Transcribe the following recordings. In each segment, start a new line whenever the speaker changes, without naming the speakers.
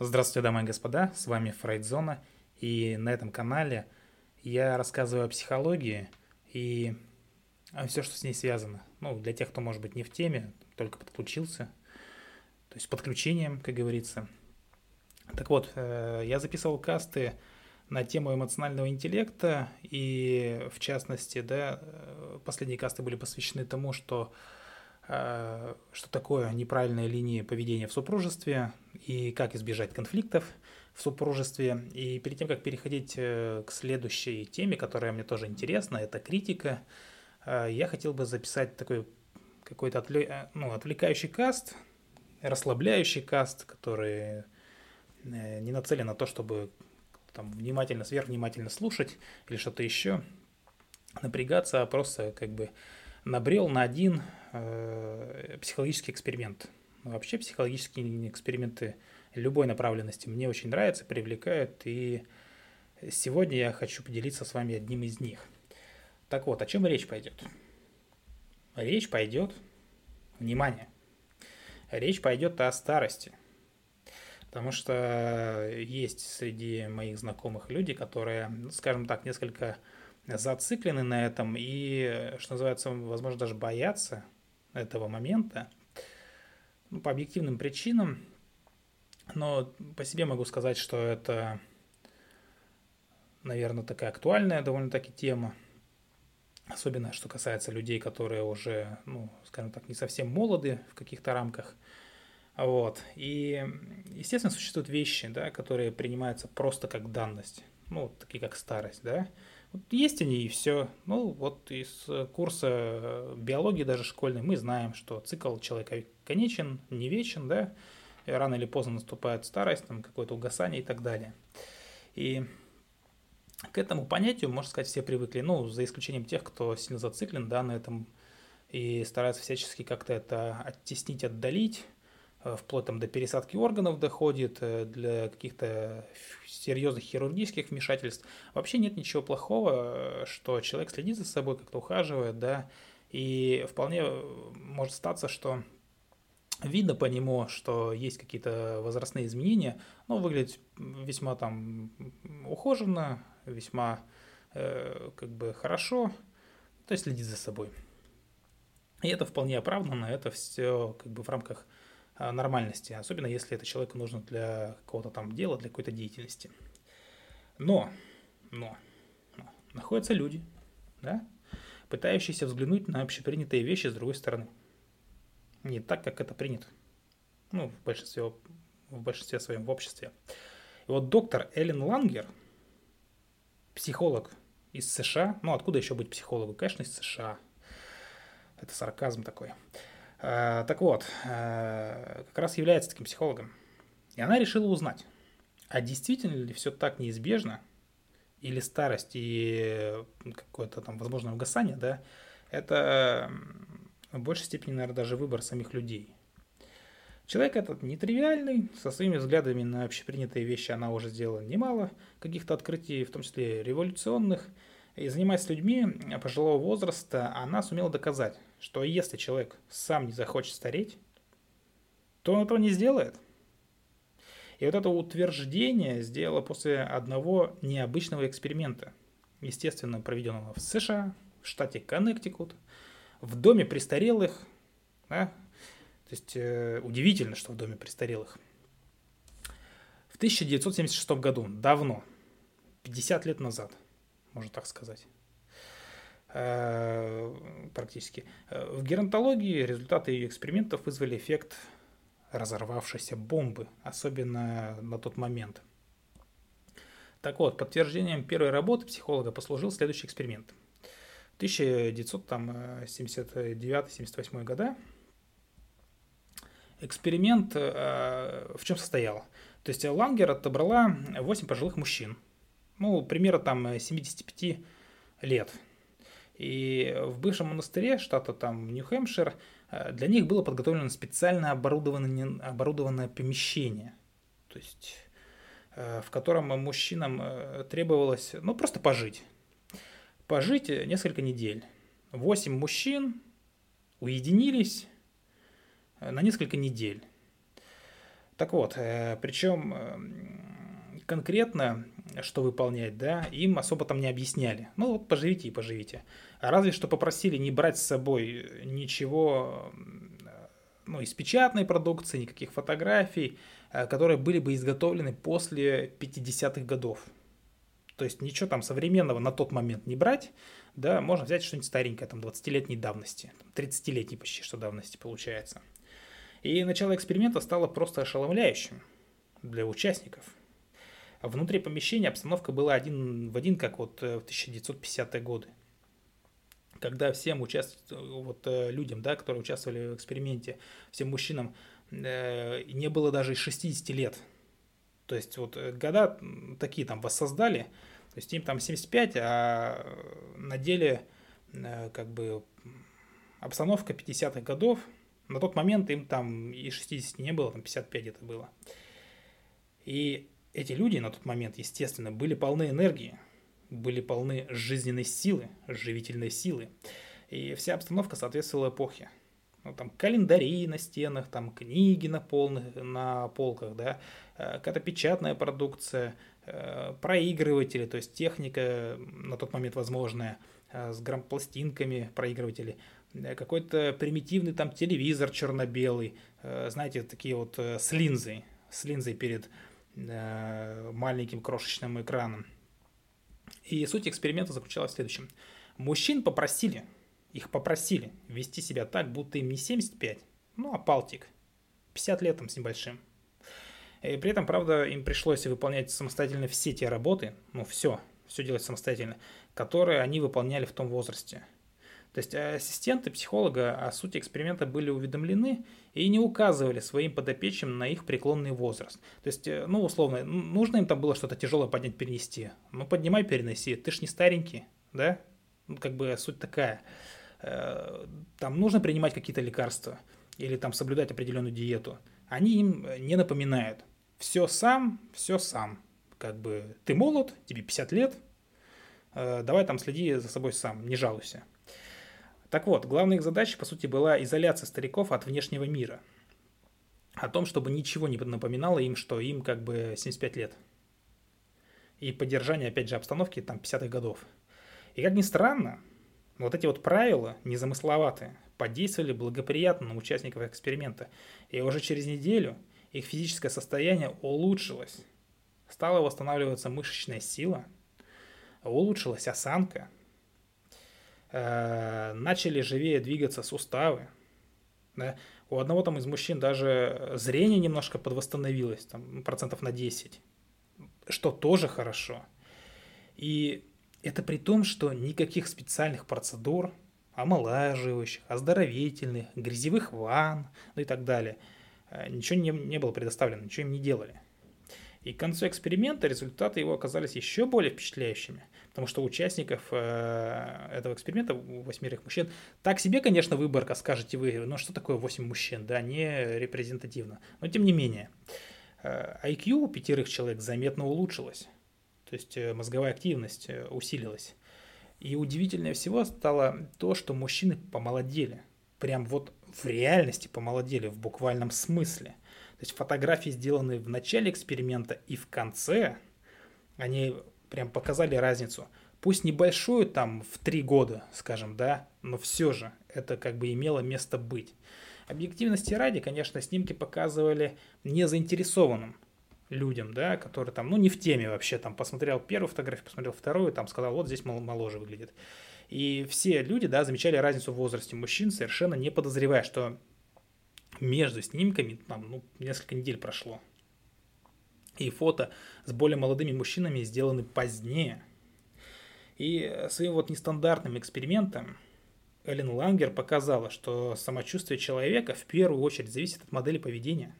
Здравствуйте, дамы и господа, с вами Фрейдзона, и на этом канале я рассказываю о психологии и все, что с ней связано. Ну, для тех, кто, может быть, не в теме, только подключился, то есть подключением, как говорится. Так вот, э, я записывал касты на тему эмоционального интеллекта, и в частности, да, э, последние касты были посвящены тому, что что такое неправильные линии поведения в супружестве и как избежать конфликтов в супружестве. И перед тем, как переходить э, к следующей теме, которая мне тоже интересна, это критика, э, я хотел бы записать такой какой-то отвле... ну, отвлекающий каст, расслабляющий каст, который не нацелен на то, чтобы там внимательно, сверхвнимательно слушать или что-то еще, напрягаться, а просто как бы набрел на один э, психологический эксперимент. Ну, вообще психологические эксперименты любой направленности мне очень нравятся, привлекают, и сегодня я хочу поделиться с вами одним из них. Так вот, о чем речь пойдет? Речь пойдет, внимание, речь пойдет о старости. Потому что есть среди моих знакомых люди, которые, ну, скажем так, несколько зациклены на этом и, что называется, возможно, даже боятся этого момента ну, по объективным причинам. Но по себе могу сказать, что это, наверное, такая актуальная довольно-таки тема. Особенно, что касается людей, которые уже, ну, скажем так, не совсем молоды в каких-то рамках. Вот. И, естественно, существуют вещи, да, которые принимаются просто как данность. Ну, такие как старость, да. Вот есть они и все. Ну, вот из курса биологии даже школьной мы знаем, что цикл человека конечен, не вечен, да, и рано или поздно наступает старость, там какое-то угасание и так далее. И к этому понятию, можно сказать, все привыкли, ну, за исключением тех, кто сильно зациклен, да, на этом и старается всячески как-то это оттеснить, отдалить, Э, вплоть там до пересадки органов доходит, э, для каких-то серьезных хирургических вмешательств. Вообще нет ничего плохого, э, что человек следит за собой, как-то ухаживает, да, и вполне может статься, что видно по нему, что есть какие-то возрастные изменения, но выглядит весьма там ухоженно, весьма э, как бы хорошо, то есть следит за собой. И это вполне оправданно, это все как бы в рамках нормальности, особенно если это человеку нужно для какого-то там дела, для какой-то деятельности. Но, но, но находятся люди, да, пытающиеся взглянуть на общепринятые вещи с другой стороны. Не так, как это принято. Ну, в большинстве, в большинстве своем в обществе. И вот доктор Эллен Лангер, психолог из США, ну откуда еще быть психологу? Конечно, из США. Это сарказм такой. Э, так вот, э, как раз является таким психологом. И она решила узнать, а действительно ли все так неизбежно, или старость и какое-то там возможное угасание, да, это в большей степени, наверное, даже выбор самих людей. Человек этот нетривиальный, со своими взглядами на общепринятые вещи она уже сделала немало каких-то открытий, в том числе революционных – и занимаясь людьми пожилого возраста, она сумела доказать, что если человек сам не захочет стареть, то он этого не сделает. И вот это утверждение сделала после одного необычного эксперимента, естественно, проведенного в США, в штате Коннектикут, в доме престарелых. Да? То есть э, удивительно, что в доме престарелых. В 1976 году, давно, 50 лет назад – можно так сказать практически. Э, в геронтологии результаты ее экспериментов вызвали эффект разорвавшейся бомбы, особенно на тот момент. Так вот, подтверждением первой работы психолога послужил следующий эксперимент. В 1979-78 года эксперимент э, в чем состоял? То есть Лангер отобрала 8 пожилых мужчин – ну, примерно там 75 э, лет. И в бывшем монастыре штата там Нью-Хэмпшир э, для них было подготовлено специально оборудованное, оборудованное помещение, то есть э, в котором мужчинам требовалось, ну, просто пожить. Пожить несколько недель. Восемь мужчин уединились на несколько недель. Так вот, э, причем э, конкретно, что выполнять, да, им особо там не объясняли. Ну вот поживите и поживите. А разве что попросили не брать с собой ничего ну, из печатной продукции, никаких фотографий, э, которые были бы изготовлены после 50-х годов. То есть ничего там современного на тот момент не брать, да, можно взять что-нибудь старенькое, там 20-летней давности, 30-летней почти что давности получается. И начало эксперимента стало просто ошеломляющим для участников. Внутри помещения обстановка была один в один, как вот э, в 1950-е годы когда всем участ... вот, э, людям, да, которые участвовали в эксперименте, всем мужчинам э, не было даже и 60 лет. То есть вот э, года такие там воссоздали, то есть им там 75, а на деле как бы обстановка 50-х годов, на тот момент им там и 60 не было, там 55 где-то было. И эти люди на тот момент, естественно, были полны энергии, были полны жизненной силы, живительной силы. И вся обстановка соответствовала эпохе. Ну, там календари на стенах, там книги на, полных, на полках, да, э, какая-то печатная продукция, э, проигрыватели, то есть техника на тот момент возможная, э, с грампластинками проигрыватели, какой-то примитивный там телевизор черно-белый, знаете, такие вот с линзой, с линзой перед маленьким крошечным экраном. И суть эксперимента заключалась в следующем. Мужчин попросили, их попросили вести себя так, будто им не 75, ну а палтик, 50 лет там с небольшим. И при этом, правда, им пришлось выполнять самостоятельно все те работы, ну все, все делать самостоятельно, которые они выполняли в том возрасте – то есть э, ассистенты психолога о сути эксперимента были уведомлены и не указывали своим подопечным на их преклонный возраст. То есть, э, ну, условно, нужно им там было что-то тяжелое поднять, перенести. Ну, поднимай, переноси, ты ж не старенький, да? Ну, как бы суть такая. Э, там нужно принимать какие-то лекарства или там соблюдать определенную диету. Они им не напоминают. Все сам, все сам. Как бы ты молод, тебе 50 лет, давай там следи за собой сам, не жалуйся. Так вот, главной их задачей, по сути, была изоляция стариков от внешнего мира. О том, чтобы ничего не напоминало им, что им как бы 75 лет. И поддержание, опять же, обстановки там 50-х годов. И как ни странно, вот эти вот правила, незамысловатые, подействовали благоприятно на участников эксперимента. И уже через неделю их физическое состояние улучшилось. Стала восстанавливаться мышечная сила, улучшилась осанка – начали живее двигаться суставы. Да? У одного там из мужчин даже зрение немножко подвосстановилось, там, процентов на 10, что тоже хорошо. И это при том, что никаких специальных процедур, омолаживающих, оздоровительных, грязевых ванн, ну и так далее, э, ничего не, не было предоставлено, ничего им не делали. И к концу эксперимента результаты его оказались еще более впечатляющими, потому что участников э, этого эксперимента, восьмерых мужчин, так себе, конечно, выборка, скажете вы, но что такое 8 мужчин, да, не репрезентативно. Но тем не менее, э, IQ у пятерых человек заметно улучшилось, то есть э, мозговая активность усилилась. И удивительнее всего стало то, что мужчины помолодели. Прям вот в реальности помолодели, в буквальном смысле – то есть фотографии, сделанные в начале эксперимента и в конце, они прям показали разницу. Пусть небольшую, там, в три года, скажем, да, но все же это как бы имело место быть. Объективности ради, конечно, снимки показывали незаинтересованным людям, да, которые там, ну, не в теме вообще, там, посмотрел первую фотографию, посмотрел вторую, там, сказал, вот здесь моложе выглядит. И все люди, да, замечали разницу в возрасте мужчин, совершенно не подозревая, что между снимками, там, ну, несколько недель прошло. И фото с более молодыми мужчинами сделаны позднее. И своим вот нестандартным экспериментом Эллен Лангер показала, что самочувствие человека в первую очередь зависит от модели поведения.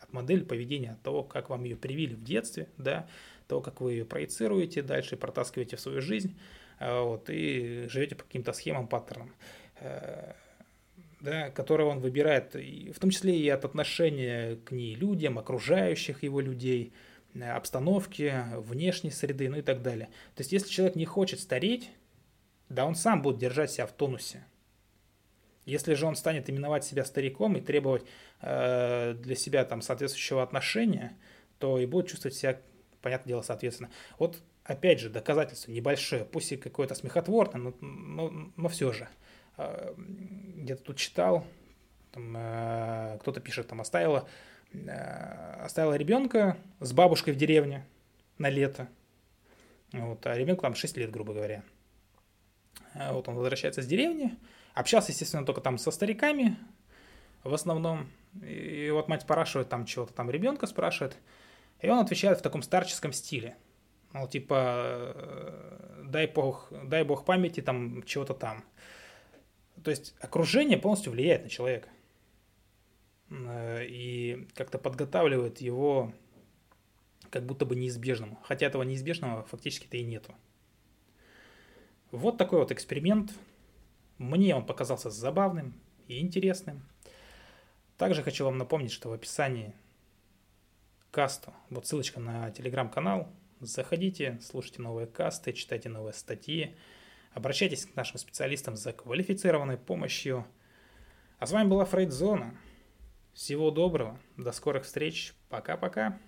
От модели поведения, от того, как вам ее привили в детстве, да, того, как вы ее проецируете дальше, протаскиваете в свою жизнь, а, вот, и живете по каким-то схемам, паттернам э, да, которые он выбирает, в том числе и от отношения к ней людям, окружающих его людей, э, обстановки, внешней среды, ну и так далее. То есть, если человек не хочет стареть, да, он сам будет держать себя в тонусе. Если же он станет именовать себя стариком и требовать э, для себя там соответствующего отношения, то и будет чувствовать себя, понятное дело, соответственно. Вот опять же, доказательство небольшое, пусть и какое-то смехотворное, но, но, но все же. Э, где-то тут читал, там, э, кто-то пишет, там оставила, э, оставила ребенка с бабушкой в деревне на лето. Вот, а ребенку там 6 лет, грубо говоря. Вот он возвращается с деревни, Общался, естественно, только там со стариками в основном. И вот мать спрашивает там чего-то там ребенка спрашивает. И он отвечает в таком старческом стиле. Ну, типа, э, дай бог, дай бог памяти, там, чего-то там. То есть окружение полностью влияет на человека. Э, и как-то подготавливает его как будто бы неизбежному. Хотя этого неизбежного фактически-то и нету. Вот такой вот эксперимент – мне он показался забавным и интересным. Также хочу вам напомнить, что в описании касту вот ссылочка на телеграм-канал. Заходите, слушайте новые касты, читайте новые статьи, обращайтесь к нашим специалистам за квалифицированной помощью. А с вами была Фрейдзона. Всего доброго, до скорых встреч, пока-пока.